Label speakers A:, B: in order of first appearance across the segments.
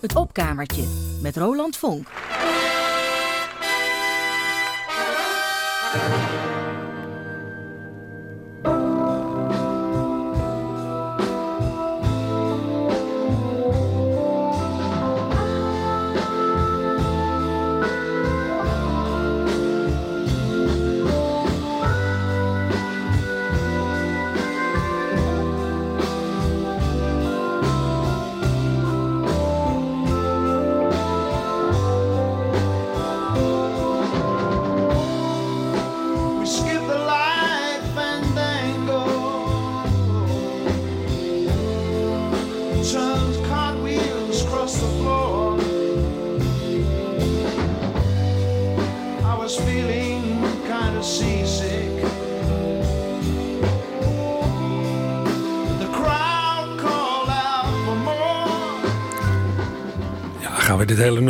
A: Het opkamertje met Roland Vonk.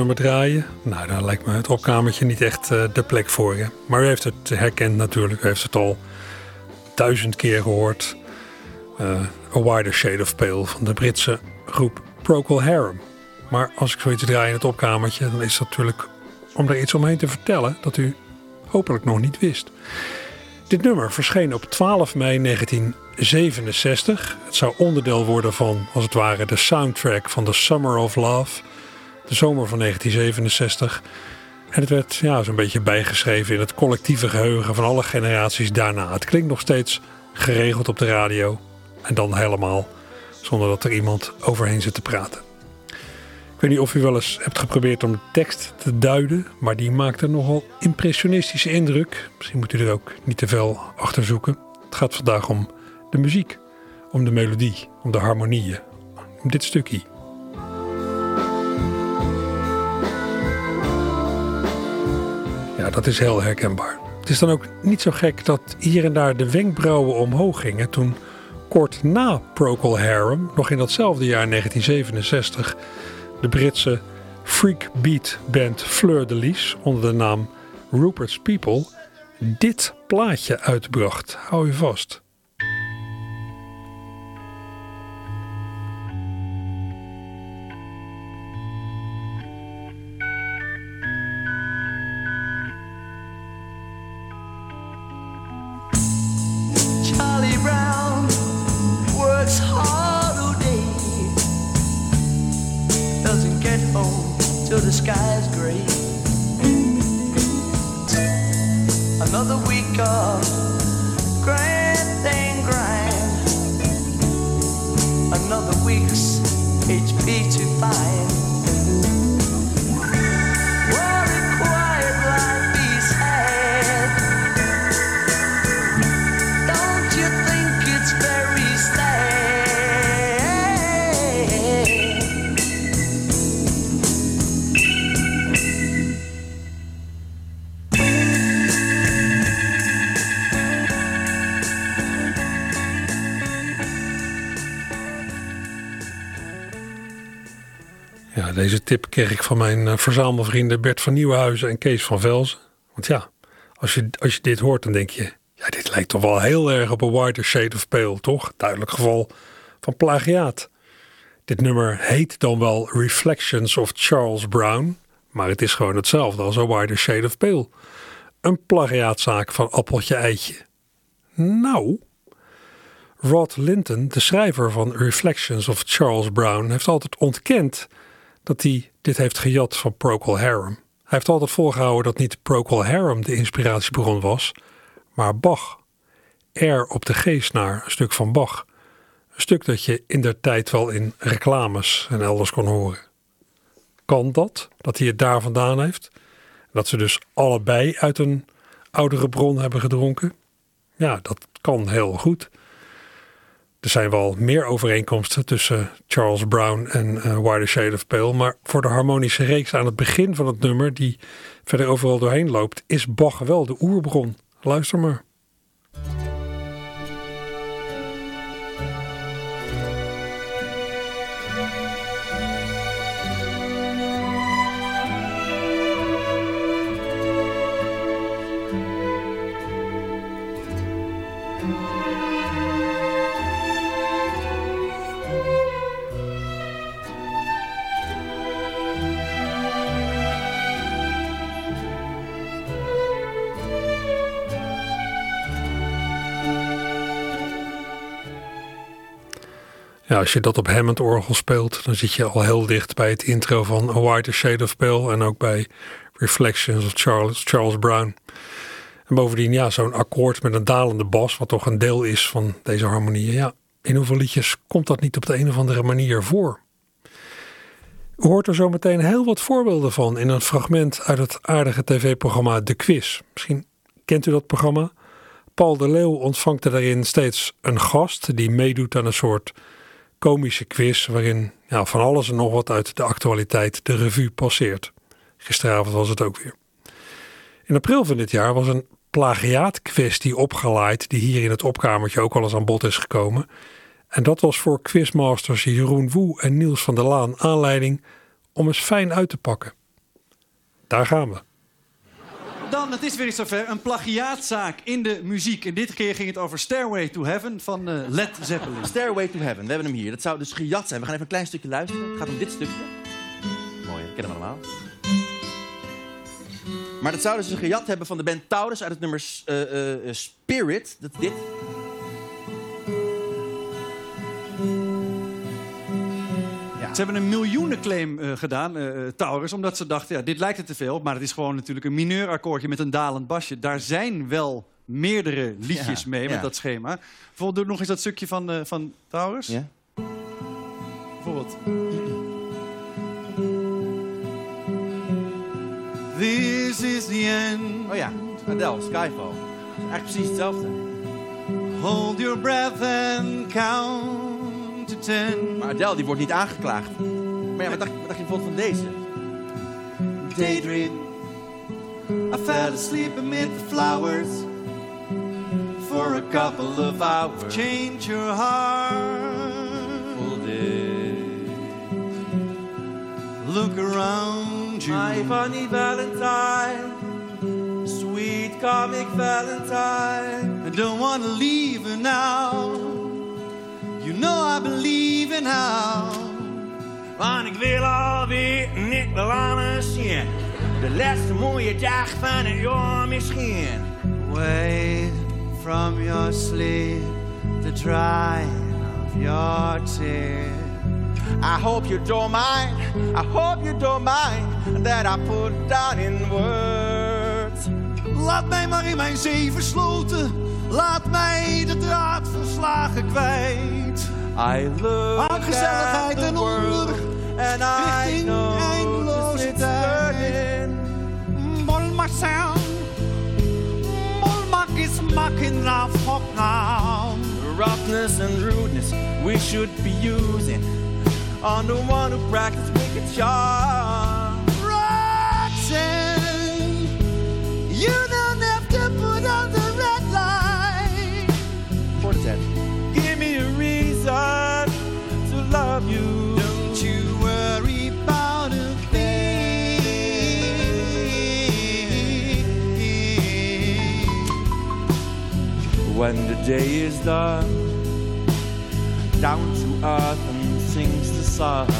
B: Nummer draaien? Nou, daar lijkt me het opkamertje niet echt eh, de plek voor je. Maar u heeft het herkend natuurlijk. U heeft het al duizend keer gehoord. Eh, A Wider Shade of Pale van de Britse groep Procol Harum. Maar als ik zoiets draai in het opkamertje, dan is dat natuurlijk om er iets omheen te vertellen dat u hopelijk nog niet wist. Dit nummer verscheen op 12 mei 1967. Het zou onderdeel worden van, als het ware, de soundtrack van The Summer of Love de zomer van 1967. En het werd ja, zo'n beetje bijgeschreven in het collectieve geheugen van alle generaties daarna. Het klinkt nog steeds geregeld op de radio. En dan helemaal zonder dat er iemand overheen zit te praten. Ik weet niet of u wel eens hebt geprobeerd om de tekst te duiden, maar die maakt een nogal impressionistische indruk. Misschien moet u er ook niet te veel achter zoeken. Het gaat vandaag om de muziek, om de melodie, om de harmonieën, om dit stukje. Dat is heel herkenbaar. Het is dan ook niet zo gek dat hier en daar de wenkbrauwen omhoog gingen toen kort na Procol Harum, nog in datzelfde jaar 1967, de Britse freak beat band Fleur de Lis onder de naam Rupert's People dit plaatje uitbracht. Hou je vast. Deze tip kreeg ik van mijn eh, verzamelvrienden Bert van Nieuwenhuizen en Kees van Velzen. Want ja, als je, als je dit hoort, dan denk je... Ja, dit lijkt toch wel heel erg op een Wider Shade of Pale, toch? Duidelijk geval van plagiaat. Dit nummer heet dan wel Reflections of Charles Brown... maar het is gewoon hetzelfde als A Wider Shade of Pale. Een plagiaatzaak van appeltje eitje. Nou... Rod Linton, de schrijver van Reflections of Charles Brown, heeft altijd ontkend dat hij dit heeft gejat van Procol Harum. Hij heeft altijd volgehouden dat niet Procol Harum de inspiratiebron was, maar Bach. Air op de G-snaar, een stuk van Bach. Een stuk dat je in der tijd wel in reclames en elders kon horen. Kan dat, dat hij het daar vandaan heeft? Dat ze dus allebei uit een oudere bron hebben gedronken? Ja, dat kan heel goed. Er zijn wel meer overeenkomsten tussen Charles Brown en uh, Wider Shade of Pale. Maar voor de harmonische reeks aan het begin van het nummer, die verder overal doorheen loopt, is Bach wel de oerbron. Luister maar. Ja, als je dat op Hammond-orgel speelt, dan zit je al heel dicht bij het intro van A Whiter Shade of Pale en ook bij Reflections of Charles, Charles Brown. En bovendien, ja, zo'n akkoord met een dalende bas, wat toch een deel is van deze harmonieën. Ja, in hoeveel liedjes komt dat niet op de een of andere manier voor? U hoort er zo meteen heel wat voorbeelden van in een fragment uit het aardige tv-programma De Quiz. Misschien kent u dat programma? Paul de Leeuw ontvangt er daarin steeds een gast die meedoet aan een soort komische quiz waarin van alles en nog wat uit de actualiteit de revue passeert. Gisteravond was het ook weer. In april van dit jaar was een plagiaatkwestie opgeleid die hier in het opkamertje ook al eens aan bod is gekomen. En dat was voor quizmasters Jeroen Woe en Niels van der Laan aanleiding om eens fijn uit te pakken. Daar gaan we.
C: Dan, het is weer eens zover, een plagiaatzaak in de muziek. En dit keer ging het over Stairway to Heaven van uh, Led Zeppelin.
D: Stairway to Heaven, we hebben hem hier. Dat zou dus gejat zijn. We gaan even een klein stukje luisteren. Het gaat om dit stukje. Mooi, we kennen hem allemaal. Maar dat zouden ze gejat hebben van de band Taurus uit het nummer uh, uh, Spirit. Dat is dit.
C: Ze hebben een miljoenenclaim uh, gedaan, uh, Taurus, omdat ze dachten, ja, dit lijkt het te veel, maar het is gewoon natuurlijk een mineurakkoordje met een dalend basje. Daar zijn wel meerdere liedjes
D: Ja,
C: mee met
D: ja.
C: dat schema. Bijvoorbeeld, doe nog eens dat stukje van, uh, van Taurus.
D: Ja?
C: Bijvoorbeeld. This is the end.
D: Oh ja, Adele, Skyfall. Eigenlijk precies hetzelfde.
C: Hold your breath and count.
D: Maar Adele die wordt niet aangeklaagd. Maar ja, wat dacht, wat dacht je bijvoorbeeld van deze?
C: daydream. I fell asleep amid the flowers for a couple of hours. Change your heart.
D: Full day.
C: Look around you.
D: My funny Valentine. Sweet comic Valentine.
C: I don't want to leave her now. Believe in how.
E: Want ik wil alweer niet anders zien. De laatste mooie dag van het jaar misschien.
C: Wait from your sleep, the drying of your tears.
D: I hope you don't mind. I hope you don't mind that I put down in words.
C: Laat mij maar in mijn zee versloten. Laat mij de draad verslagen kwijt.
D: I look
C: Aan gezelligheid
D: at the
C: en
D: world
C: onder.
D: and I
C: richting
D: know
C: eindeloze
D: it's
C: tijd.
D: turning.
C: Molmaksound. Molmak is making na now.
D: roughness and rudeness we should be using on the one who practice wicked charm. Love you.
C: Don't you worry about a thing.
D: When the day is done, down to earth and sings the sun.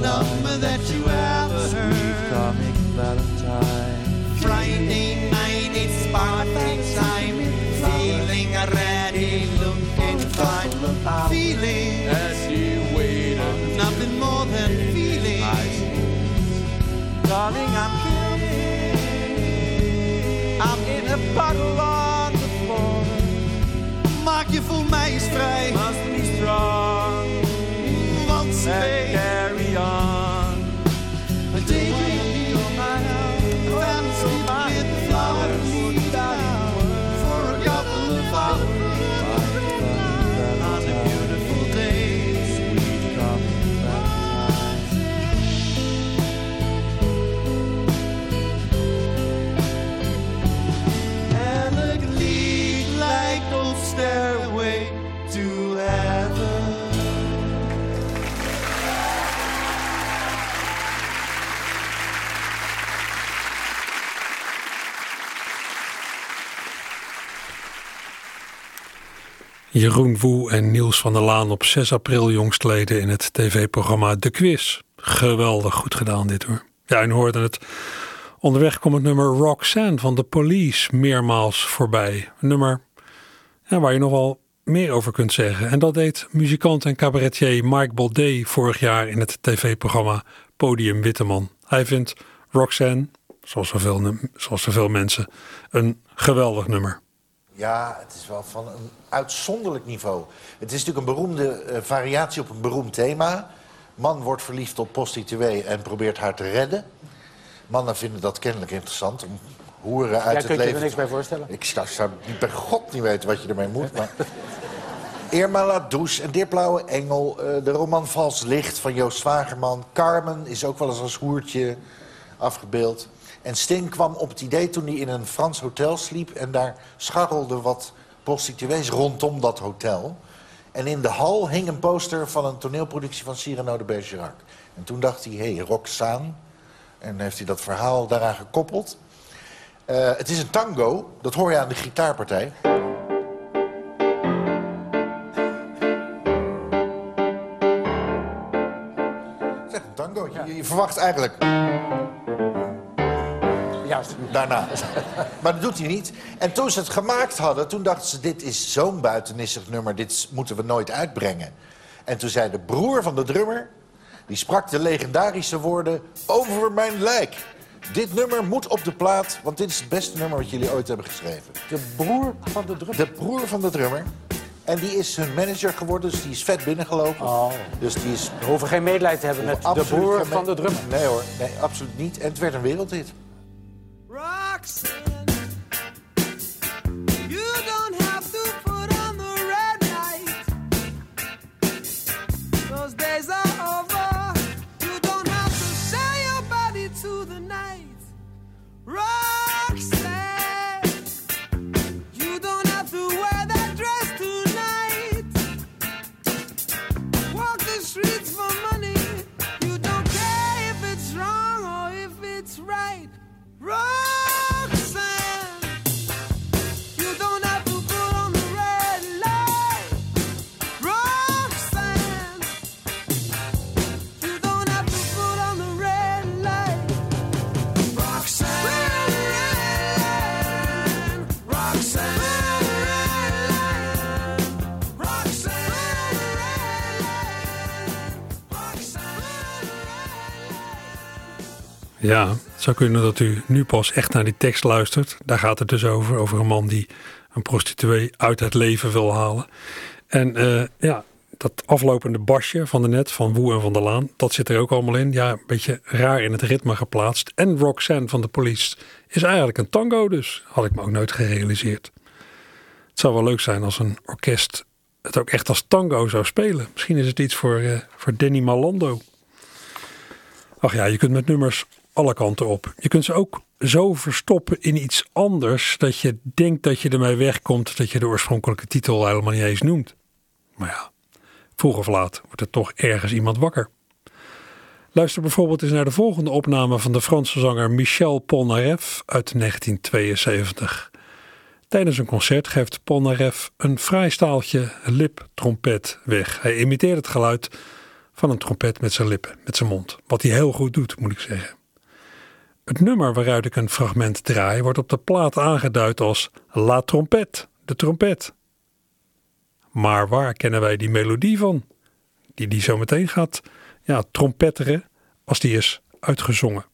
C: Loneliest number that you ever heard.
D: comic Valentine.
C: Friday night, it's party time. Feeling ready, looking fine. Feeling
D: As he waited,
C: nothing more than feeling.
D: darling, I'm I'm in a puddle on the floor.
C: Maak je voor mij eens vrij,
B: Jeroen Woe en Niels van der Laan op 6 april jongstleden in het tv-programma De Quiz. Geweldig goed gedaan dit hoor. Ja, en hoorde het. Onderweg komt het nummer Roxanne van The Police meermaals voorbij. Een nummer waar je nog wel meer over kunt zeggen. En dat deed muzikant en cabaretier Mike Baudet vorig jaar in het tv-programma Podium Witteman. Hij vindt Roxanne, zoals zoveel, zoals zoveel mensen, een geweldig nummer.
F: Ja, het is wel van een uitzonderlijk niveau. Het is natuurlijk een beroemde eh, variatie op een beroemd thema. Man wordt verliefd op prostituee en probeert haar te redden. Mannen vinden dat kennelijk interessant om hoeren uit
G: Jij
F: het
G: kunt je
F: leven...
G: er niks bij voorstellen?
F: Ik zou, zou bij god niet weten wat je ermee moet, maar... Irma La Douce, een Blauwe Engel, eh, de roman Vals Licht van Joost Zwagerman. Carmen is ook wel eens als hoertje afgebeeld. En Sting kwam op het idee toen hij in een Frans hotel sliep... en daar scharrelden wat prostituees rondom dat hotel. En in de hal hing een poster van een toneelproductie van Cyrano de Bergerac. En toen dacht hij, hé, hey, Roxane. En heeft hij dat verhaal daaraan gekoppeld. Eh, het is een tango, dat hoor je aan de gitaarpartij. Het is echt een tango. Je, je verwacht eigenlijk
G: Juist.
F: daarna. maar dat doet hij niet. En toen ze het gemaakt hadden, toen dachten ze... dit is zo'n buitennissig nummer, dit moeten we nooit uitbrengen. En toen zei de broer van de drummer... die sprak de legendarische woorden... over mijn lijk. Dit nummer moet op de plaat, want dit is het beste nummer... wat jullie ooit hebben geschreven.
G: De broer van de druk.
F: De broer van de drummer. En die is hun manager geworden, dus die is vet binnengelopen.
G: Oh.
F: Dus die is
G: We hoeven geen medelijden te hebben met de broer van de drummer.
F: Nee hoor, nee, absoluut niet. En het werd een wereldhit.
H: Roxanne,
B: Ja, het zou kunnen dat u nu pas echt naar die tekst luistert. Daar gaat het dus over. Over een man die een prostituee uit het leven wil halen. En eh, ja, dat aflopende basje van de net, van Woe en van der Laan, dat zit er ook allemaal in. Ja, een beetje raar in het ritme geplaatst. En Roxanne van de Police is eigenlijk een tango dus. Had ik me ook nooit gerealiseerd. Het zou wel leuk zijn als een orkest het ook echt als tango zou spelen. Misschien is het iets voor, eh, voor Danny Malando. Ach ja, je kunt met nummers kanten op. Je kunt ze ook zo verstoppen in iets anders dat je denkt dat je ermee wegkomt dat je de oorspronkelijke titel helemaal niet eens noemt. Maar ja, vroeg of laat wordt er toch ergens iemand wakker. Luister bijvoorbeeld eens naar de volgende opname van de Franse zanger Michel Polnareff uit 1972. Tijdens een concert geeft Polnareff een fraai staaltje liptrompet weg. Hij imiteert het geluid van een trompet met zijn lippen, met zijn mond. Wat hij heel goed doet, moet ik zeggen. Het nummer waaruit ik een fragment draai wordt op de plaat aangeduid als La Trompette, de trompet. Maar waar kennen wij die melodie van? Die die zo meteen gaat ja, trompetteren als die is uitgezongen.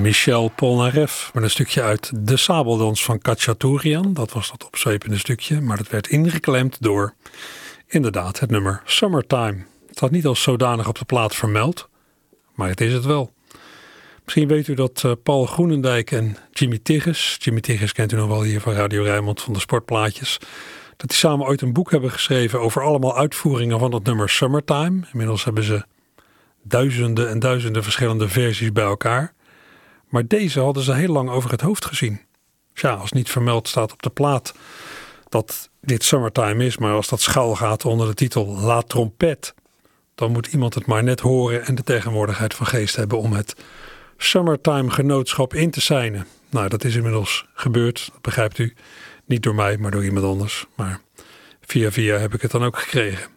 B: Michel Polnareff met een stukje uit De Sabeldans van Kachaturian. Dat was dat opzwepende stukje, maar dat werd ingeklemd door inderdaad het nummer Summertime. Het staat niet als zodanig op de plaat vermeld, maar het is het wel. Misschien weet u dat eh, Paul Groenendijk en Jimmy Tigges, Jimmy Tigges kent u nog wel hier van Radio Rijnmond van de sportplaatjes, dat die samen ooit een boek hebben geschreven over allemaal uitvoeringen van het nummer Summertime. Inmiddels hebben ze duizenden en duizenden verschillende versies bij elkaar. Maar deze hadden ze heel lang over het hoofd gezien. Ja, als niet vermeld staat op de plaat dat dit Summertime is, maar als dat schuil gaat onder de titel La Trompette, dan moet iemand het maar net horen en de tegenwoordigheid van geest hebben om het Summertime genootschap in te signen. Nou, dat is inmiddels gebeurd, dat begrijpt u. Niet door mij, maar door iemand anders. Maar via via heb ik het dan ook gekregen.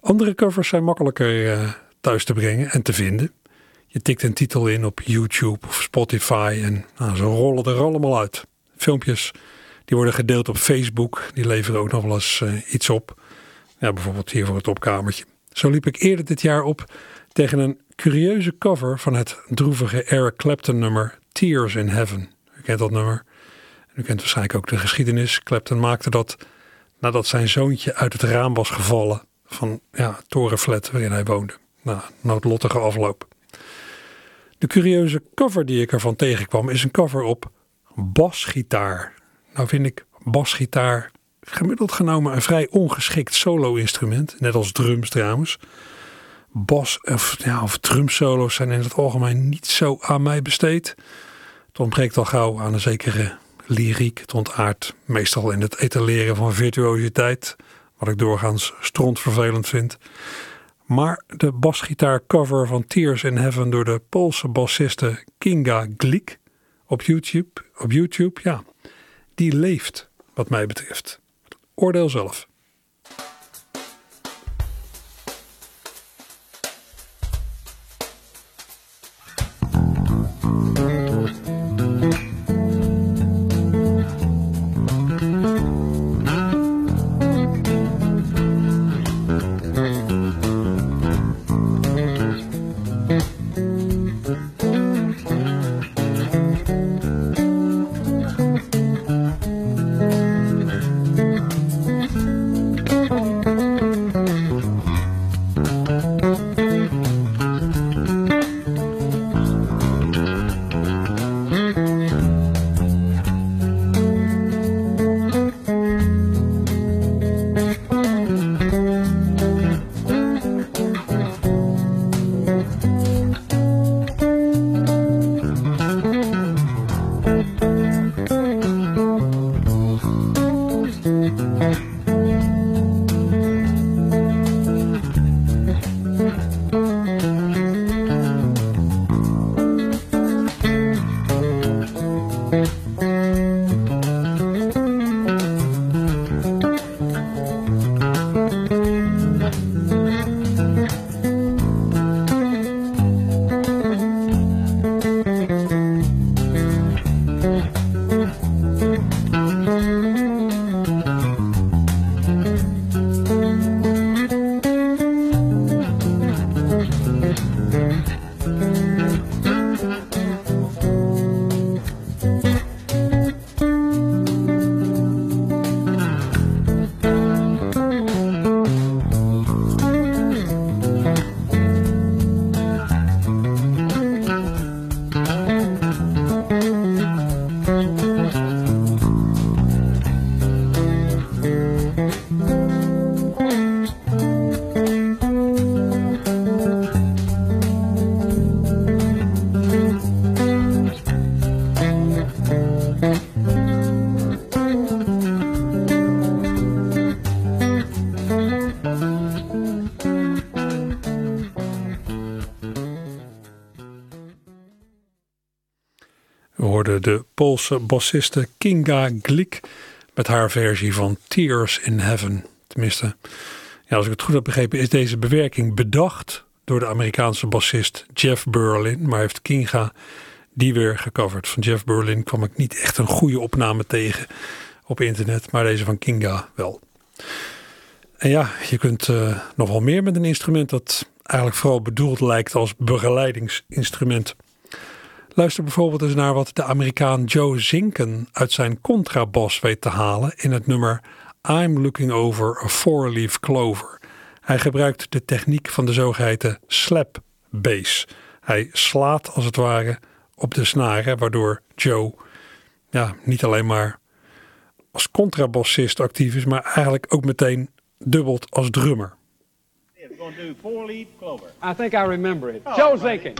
B: Andere covers zijn makkelijker uh, thuis te brengen en te vinden. Je tikt een titel in op YouTube of Spotify en nou, ze rollen er allemaal uit. Filmpjes die worden gedeeld op Facebook, die leveren ook nog wel eens uh, iets op. Ja, bijvoorbeeld hier voor het opkamertje. Zo liep ik eerder dit jaar op tegen een curieuze cover van het droevige Eric Clapton nummer Tears in Heaven. U kent dat nummer. U kent waarschijnlijk ook de geschiedenis. Clapton maakte dat nadat zijn zoontje uit het raam was gevallen van ja, torenflat waarin hij woonde. Nou, noodlottige afloop. De curieuze cover die ik ervan tegenkwam is een cover op basgitaar. Nou vind ik basgitaar gemiddeld genomen een vrij ongeschikt solo-instrument. Net als drums trouwens. Bas of, ja, of drumsolo's zijn in het algemeen niet zo aan mij besteed. Het ontbreekt al gauw aan een zekere lyriek. Het ontaart meestal in het etaleren van virtuositeit. Wat ik doorgaans strontvervelend vind. Maar de basgitaarcover van Tears in Heaven door de Poolse bassiste Kinga Glik op YouTube, op YouTube, ja, die leeft wat mij betreft. Oordeel zelf. Poolse bassiste Kinga Glik met haar versie van Tears in Heaven. Tenminste, ja, als ik het goed heb begrepen, is deze bewerking bedacht door de Amerikaanse bassist Jeff Berlin, maar heeft Kinga die weer gecoverd. Van Jeff Berlin kwam ik niet echt een goede opname tegen op internet, maar deze van Kinga wel. En ja, je kunt uh, nog wel meer met een instrument dat eigenlijk vooral bedoeld lijkt als begeleidingsinstrument. Luister bijvoorbeeld eens naar wat de Amerikaan Joe Zinken uit zijn contrabas weet te halen in het nummer I'm Looking Over a Four-Leaf Clover. Hij gebruikt de techniek van de zogeheten slap bass. Hij slaat als het ware op de snaren, waardoor Joe ja, niet alleen maar als contrabassist actief is, maar eigenlijk ook meteen dubbelt als drummer.
I: We're going to do four leaf clover.
G: I think I remember it. Joe Zinkin.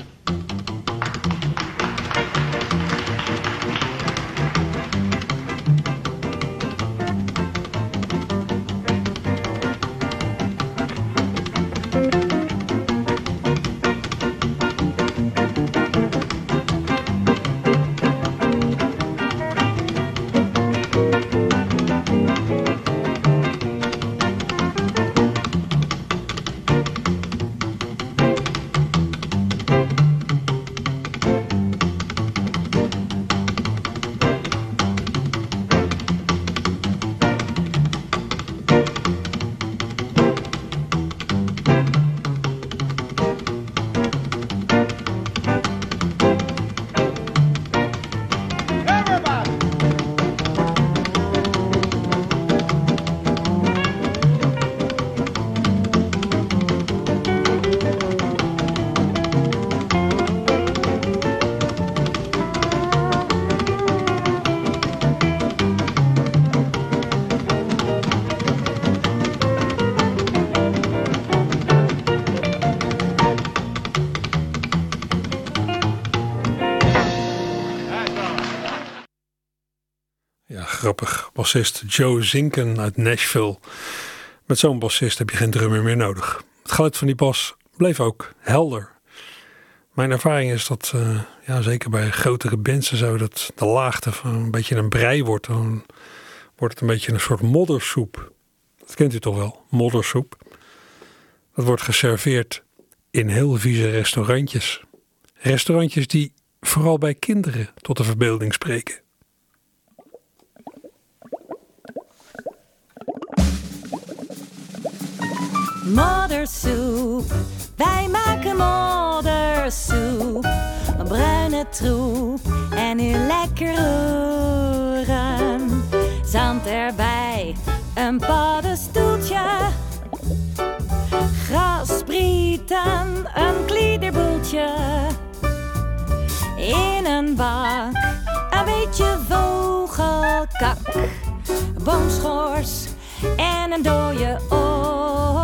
B: Bassist Joe Zinken uit Nashville. Met zo'n bassist heb je geen drummer meer nodig. Het geluid van die bas bleef ook helder. Mijn ervaring is dat, eh, ja, zeker bij grotere bands zo, dat de laagte van een beetje een brei wordt. Dan wordt het een beetje een soort moddersoep. Dat kent u toch wel, moddersoep. Dat wordt geserveerd in heel vieze restaurantjes. Restaurantjes die vooral bij kinderen tot de verbeelding spreken.
J: Moddersoep, wij maken moddersoep. Een bruine troep en nu lekker roeren. Zand erbij, een paddenstoeltje. Grasprieten, een kliederboeltje. In een bak, een beetje vogelkak. Boomschors en een dode oorworm.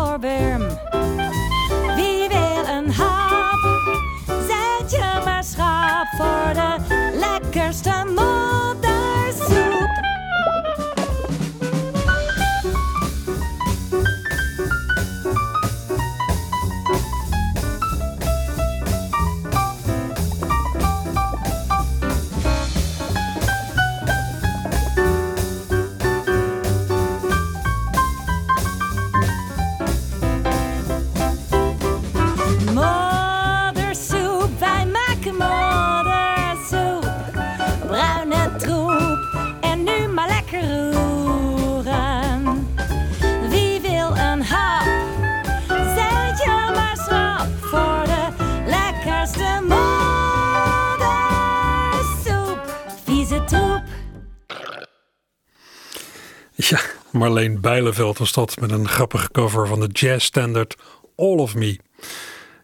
B: Marleen Bijleveld was dat met een grappige cover van de jazzstandard All of Me.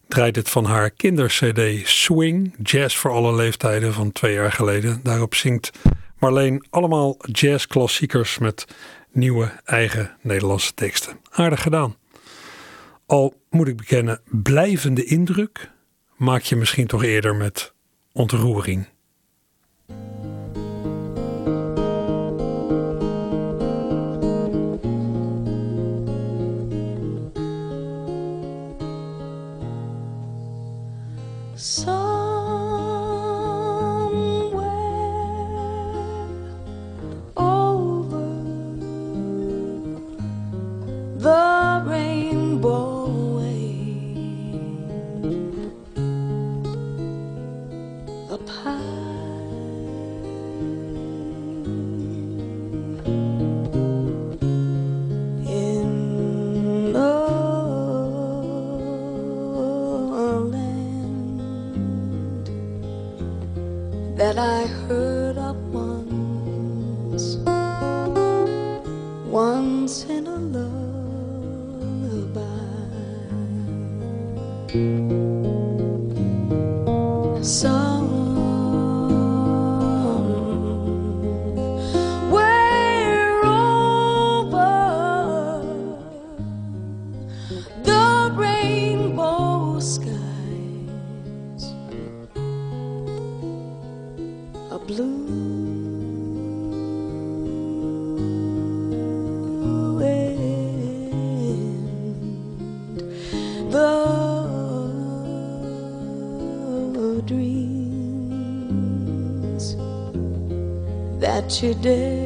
B: Draait het van haar kindercd Swing, Jazz voor alle leeftijden van twee jaar geleden. Daarop zingt Marleen allemaal jazzklassiekers met nieuwe eigen Nederlandse teksten. Aardig gedaan. Al moet ik bekennen, blijvende indruk maak je misschien toch eerder met ontroering.
K: So dare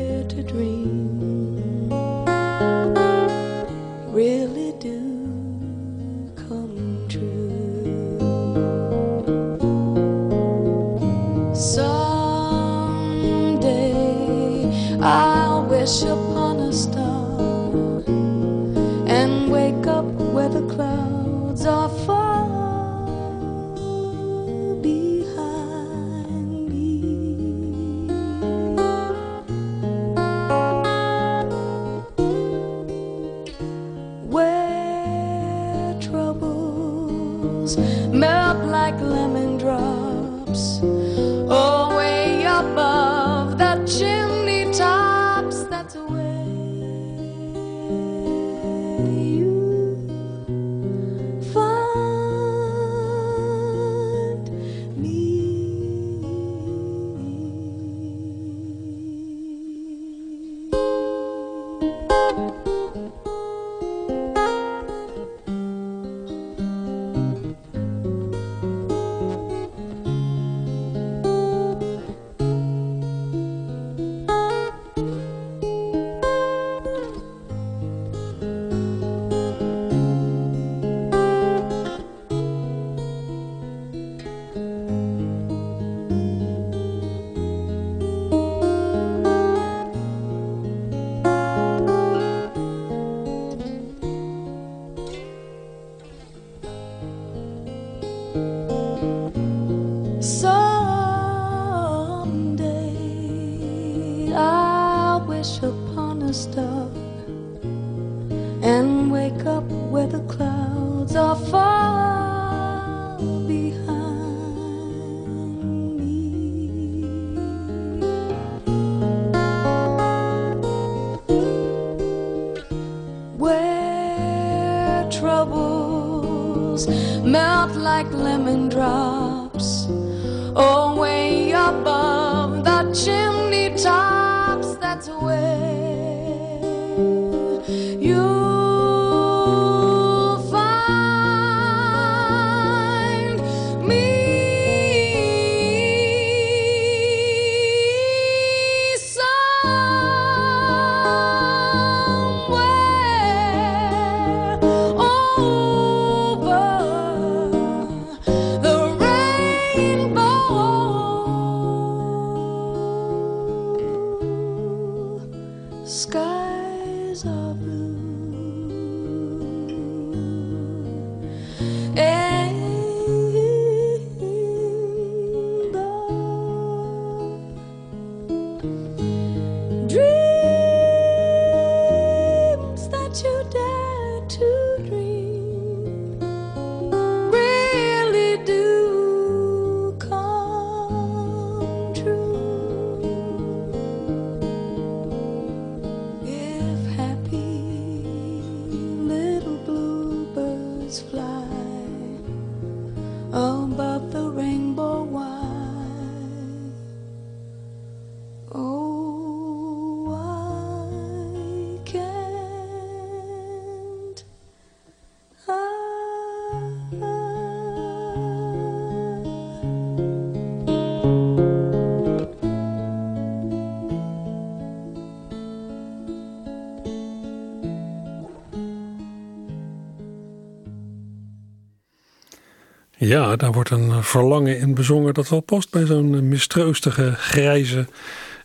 B: Ja, daar wordt een eh, verlangen in bezongen dat wel past bij zo'n eh, mistroostige, grijze,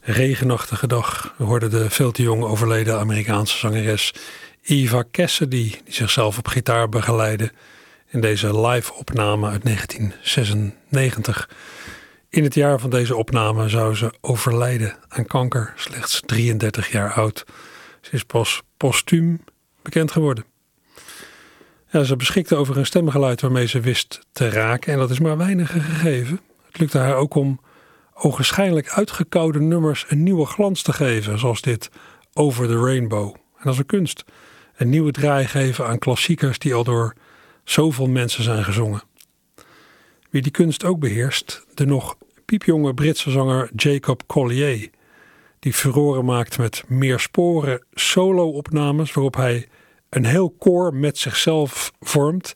B: regenachtige dag. We hoorden de veel te jong overleden Amerikaanse zangeres Eva Cassidy, die zichzelf op gitaar begeleidde in deze live-opname uit 1996. In het jaar van deze opname zou ze overlijden aan kanker, slechts 33 jaar oud. Ze is pas postuum bekend geworden. Ze beschikte over een stemgeluid waarmee ze wist te raken en dat is maar weinig gegeven. Het lukte haar ook om ogenschijnlijk uitgekoude nummers een nieuwe glans te geven, zoals dit Over the Rainbow. En is een kunst. Een nieuwe draai geven aan klassiekers die al door zoveel mensen zijn gezongen. Wie die kunst ook beheerst, de nog piepjonge Britse zanger Jacob Collier, die furoren maakt met meer sporen solo-opnames waarop hij een heel koor met zichzelf vormt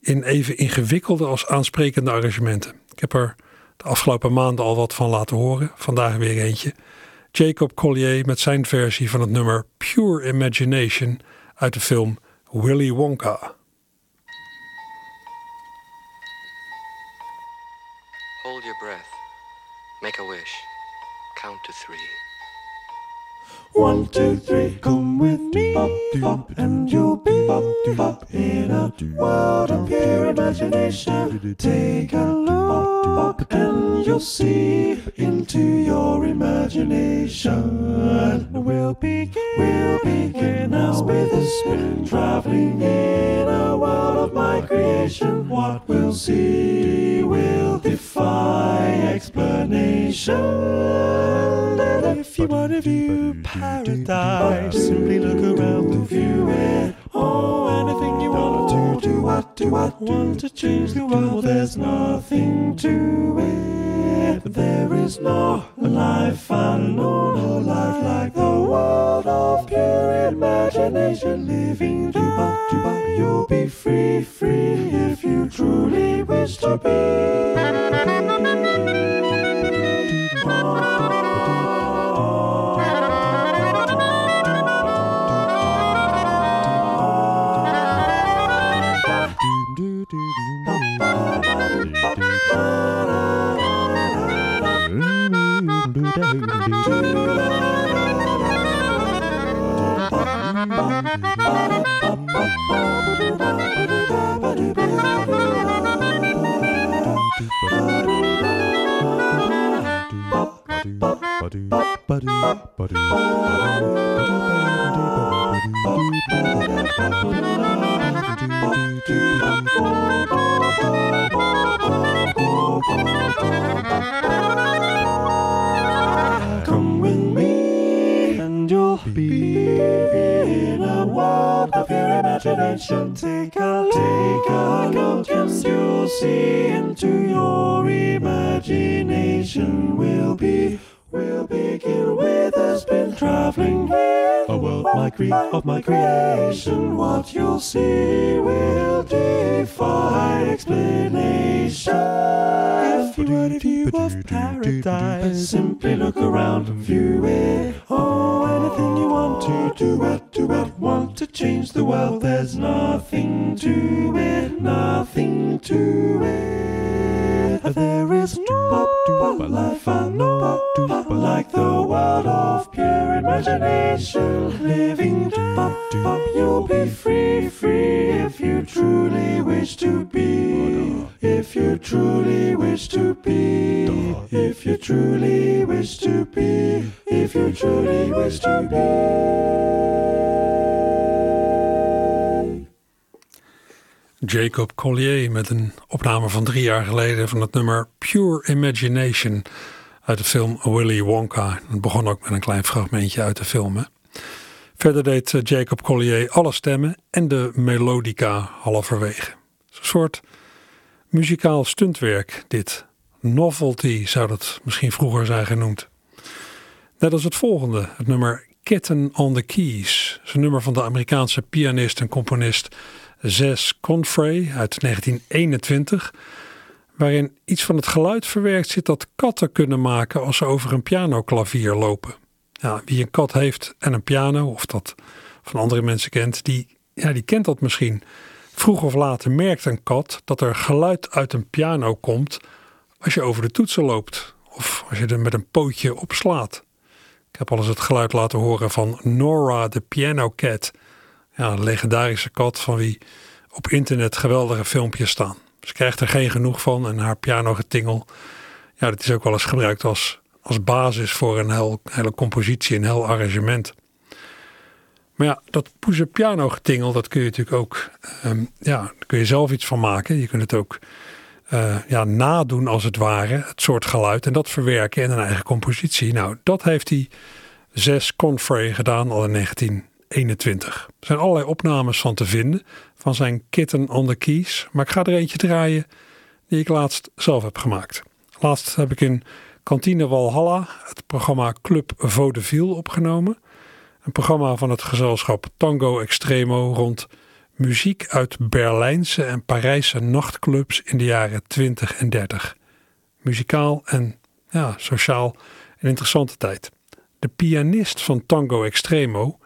B: in even ingewikkelde als aansprekende arrangementen. Ik heb er de afgelopen maanden al wat van laten horen, vandaag weer eentje. Jacob Collier met zijn versie van het nummer Pure Imagination uit de film Willy Wonka.
L: Hold your breath. Make a wish. Count to three.
M: One, two, three, come with me, and you'll be in a world of pure imagination. Take a look, and you'll see into your imagination. We'll begin, we'll begin now with a spin, traveling in a world of my creation. What we'll see will defy explanation. And if you want to view paradise, simply look around to view it. Oh, anything you want to do, what, do what, want to change the world, there's nothing to it. There is no life I know, no life like the world of pure imagination. Living what, you'll be free, free if you truly wish to Come with me, and you'll be in a world of your imagination. Of my creation. What you'll see will defy explanation. If you were to view of paradise, simply look around and view it. Oh, anything you want to do, what, do what, want to change the world. There's nothing to it, nothing to it. There is no life I know, like the world of pure imagination. Living up, you'll be free, free if you truly wish to be. If you truly wish to be. If you truly wish to be. If you truly wish to be.
B: Jacob Collier met een opname van drie jaar geleden van het nummer Pure Imagination uit de film Willy Wonka. Het begon ook met een klein fragmentje uit de film. Verder deed eh, Jacob Collier alle stemmen en de melodica halverwege. Een soort muzikaal stuntwerk dit. Novelty zou dat misschien vroeger zijn genoemd. Net als het volgende, het nummer Kitten on the Keys. Is een nummer van de Amerikaanse pianist en componist Zes Confrey uit 1921 waarin iets van het geluid verwerkt zit dat katten kunnen maken als ze over een pianoklavier lopen. Wie een kat heeft en een piano, of dat van andere mensen kent, die, ja, die kent dat misschien. Vroeg of later merkt een kat dat er geluid uit een piano komt als je over de toetsen loopt of als je er met een pootje op slaat. Ik heb al eens het geluid laten horen van Nora de Piano Cat. Ja, een legendarische kat van wie op internet geweldige filmpjes staan. Ze krijgt er geen genoeg van en haar pianogetingel. Ja, dat is ook wel eens gebruikt als, als basis voor een heel, hele compositie, een heel arrangement. Maar ja, dat poeze piano getingel, dat kun je natuurlijk ook, ehm, ja, daar kun je zelf iets van maken. Je kunt het ook eh, ja, nadoen als het ware, het soort geluid en dat verwerken in een eigen compositie. Nou, dat heeft hij zes Confray gedaan al in 1921. Er zijn allerlei opnames van te vinden van zijn Kitten on the Keys, maar ik ga er eentje draaien die ik laatst zelf heb gemaakt. Laatst heb ik in Kantine Walhalla het programma Club Vaudeville opgenomen. Een programma van het gezelschap Tango Extremo rond muziek uit Berlijnse en Parijse nachtclubs in de jaren 20 en 30. Muzikaal en ja, sociaal een interessante tijd. De pianist van Tango Extremo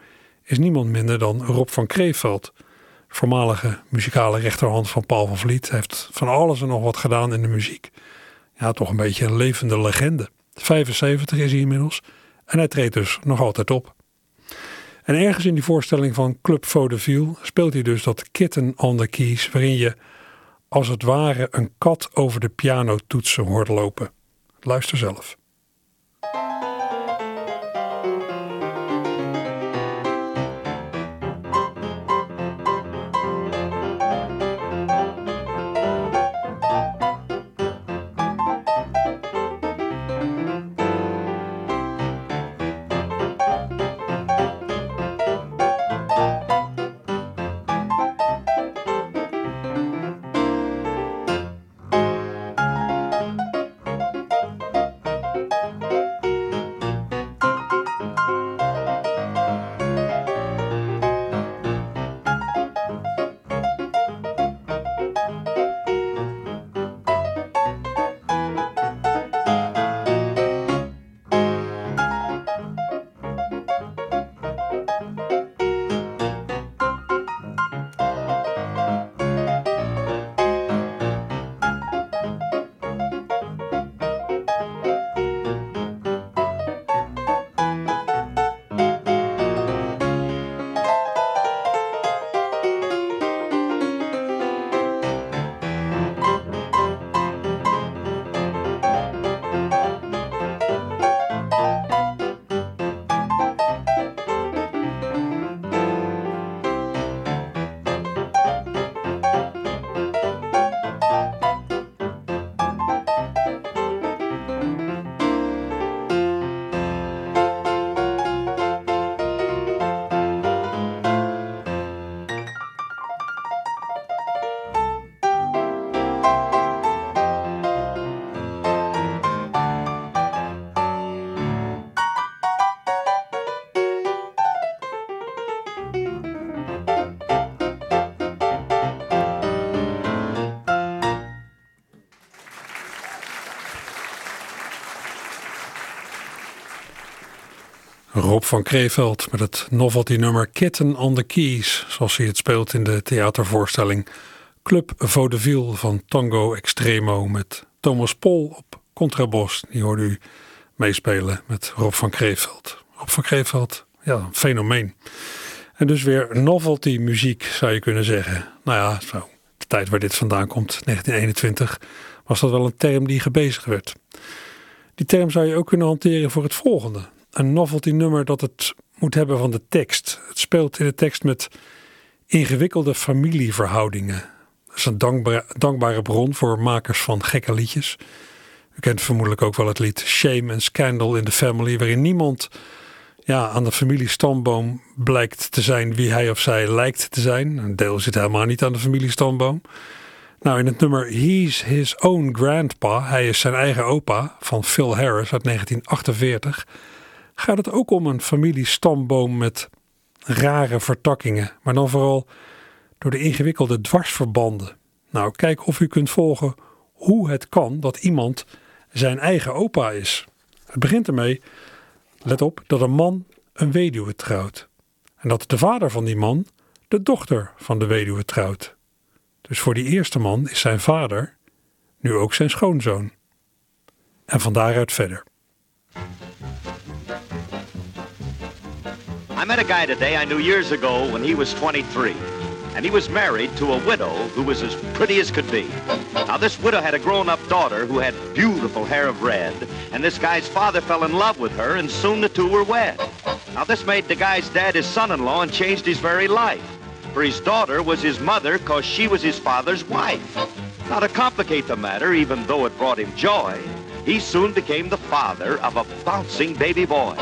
B: is niemand minder dan Rob van Kreeveld, voormalige muzikale rechterhand van Paul van Vliet. Heeft van alles en nog wat gedaan in de muziek. Ja, toch een beetje een levende legende. 75 is hij inmiddels en hij treedt dus nog altijd op. En ergens in die voorstelling van Club Vaudeville speelt hij dus dat Kitten on the Keys, waarin je als het ware een kat over de pianotoetsen hoort lopen. Luister zelf. Van Kreeveld met het novelty nummer Kitten on the Keys, zoals hij het speelt in de theatervoorstelling Club Vaudeville van Tango Extremo met Thomas Pol op contrabas. Die hoorde u meespelen met Rob van Kreeveld. Rob van Kreeveld, ja, een fenomeen. En dus weer novelty muziek zou je kunnen zeggen. Nou ja, zo, de tijd waar dit vandaan komt, 1921, was dat wel een term die gebezigd werd. Die term zou je ook kunnen hanteren voor het volgende een novelty nummer dat het moet hebben van de tekst. Het speelt in de tekst met ingewikkelde familieverhoudingen. Dat is een dankbare, dankbare bron voor makers van gekke liedjes. U kent vermoedelijk ook wel het lied Shame and Scandal in the Family, waarin niemand ja, aan de familiestamboom blijkt te zijn wie hij of zij lijkt te zijn. Een deel zit helemaal niet aan de familiestamboom. Nou, in het nummer He's His Own Grandpa, hij is zijn eigen opa, van Phil Harris uit 1948 gaat het ook om een familiestamboom met rare vertakkingen, maar dan vooral door de ingewikkelde dwarsverbanden. Nou, kijk of u kunt volgen hoe het kan dat iemand zijn eigen opa is. Het begint ermee, let op, dat een man een weduwe trouwt. En dat de vader van die man de dochter van de weduwe trouwt. Dus voor die eerste man is zijn vader nu ook zijn schoonzoon. En van daaruit verder.
N: I met a guy today I knew years ago when he was 23. And he was married to a widow who was as pretty as could be. Now, this widow had a grown-up daughter who had beautiful hair of red. And this guy's father fell in love with her, and soon the two were wed. Now, this made the guy's dad his son-in-law and changed his very life. For his daughter was his mother because she was his father's wife. Now, to complicate the matter, even though it brought him joy, he soon became the father of a bouncing baby boy.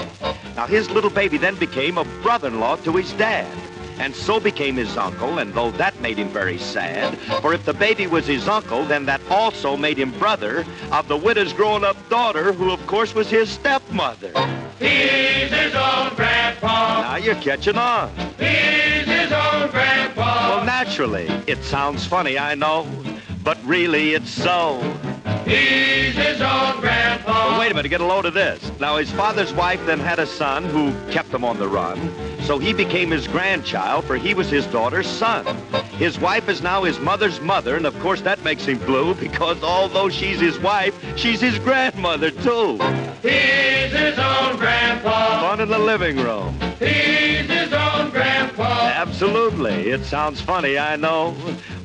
N: Now, his little baby then became a brother-in-law to his dad and so became his uncle, and though that made him very sad, for if the baby was his uncle, then that also made him brother of the widow's grown-up daughter, who of course was his stepmother.
E: He's his own grandpa.
N: Now you're catching on.
E: He's his own grandpa.
N: Well, naturally, it sounds funny, I know, but really it's so.
E: He's his own grandpa.
N: But wait a minute, get a load of this. Now, his father's wife then had a son who kept him on the run, so he became his grandchild, for he was his daughter's son. His wife is now his mother's mother, and of course that makes him blue, because although she's his wife, she's his grandmother, too.
E: He's his own grandpa.
N: Fun in the living room.
E: He's his own grandpa.
N: Absolutely. It sounds funny, I know,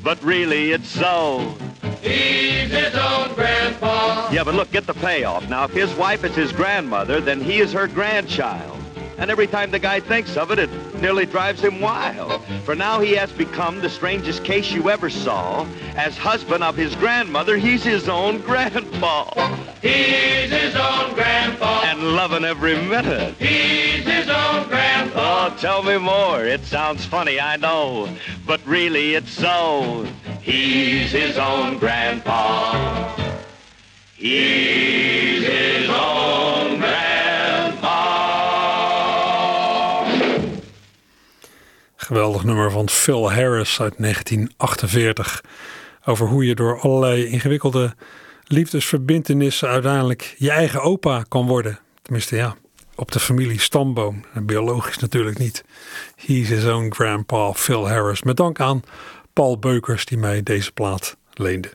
N: but really it's so.
E: He's his own grandpa.
N: Yeah, but look, get the payoff. Now, if his wife is his grandmother, then he is her grandchild. And every time the guy thinks of it, it nearly drives him wild. For now he has become the strangest case you ever saw. As husband of his grandmother, he's his own grandpa.
E: He's his own grandpa.
N: And loving every minute.
E: He's his own grandpa.
N: Oh, tell me more. It sounds funny, I know. But really, it's so. He's his own grandpa. He's his own grandpa.
B: Geweldig nummer van Phil Harris uit 1948. Over hoe je door allerlei ingewikkelde liefdesverbintenissen uiteindelijk je eigen opa kan worden. Tenminste, ja, op de familie stamboom. Biologisch natuurlijk niet. He's his own grandpa, Phil Harris. Met dank aan Paul Beukers die mij deze plaat leende.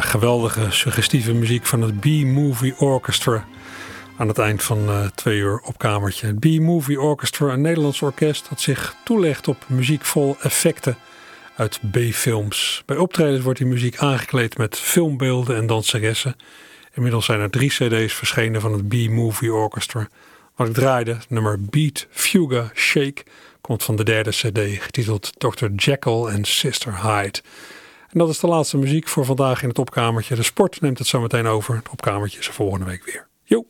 B: Geweldige, suggestieve muziek van het B-Movie Orchestra. Aan het eind van uh, twee uur op kamertje. Het B-Movie Orchestra, een Nederlands orkest dat zich toelegt op muziek vol effecten uit B-films. Bij optredens wordt die muziek aangekleed met filmbeelden en danseressen. Inmiddels zijn er drie cd's verschenen van het B-Movie Orchestra. Wat ik draaide, nummer Beat Fuga Shake, komt van de derde cd, getiteld Dr. Jekyll and Sister Hyde. En dat is de laatste muziek voor vandaag in het opkamertje. De sport neemt het zo meteen over. Het opkamertje is er volgende week weer. Jo!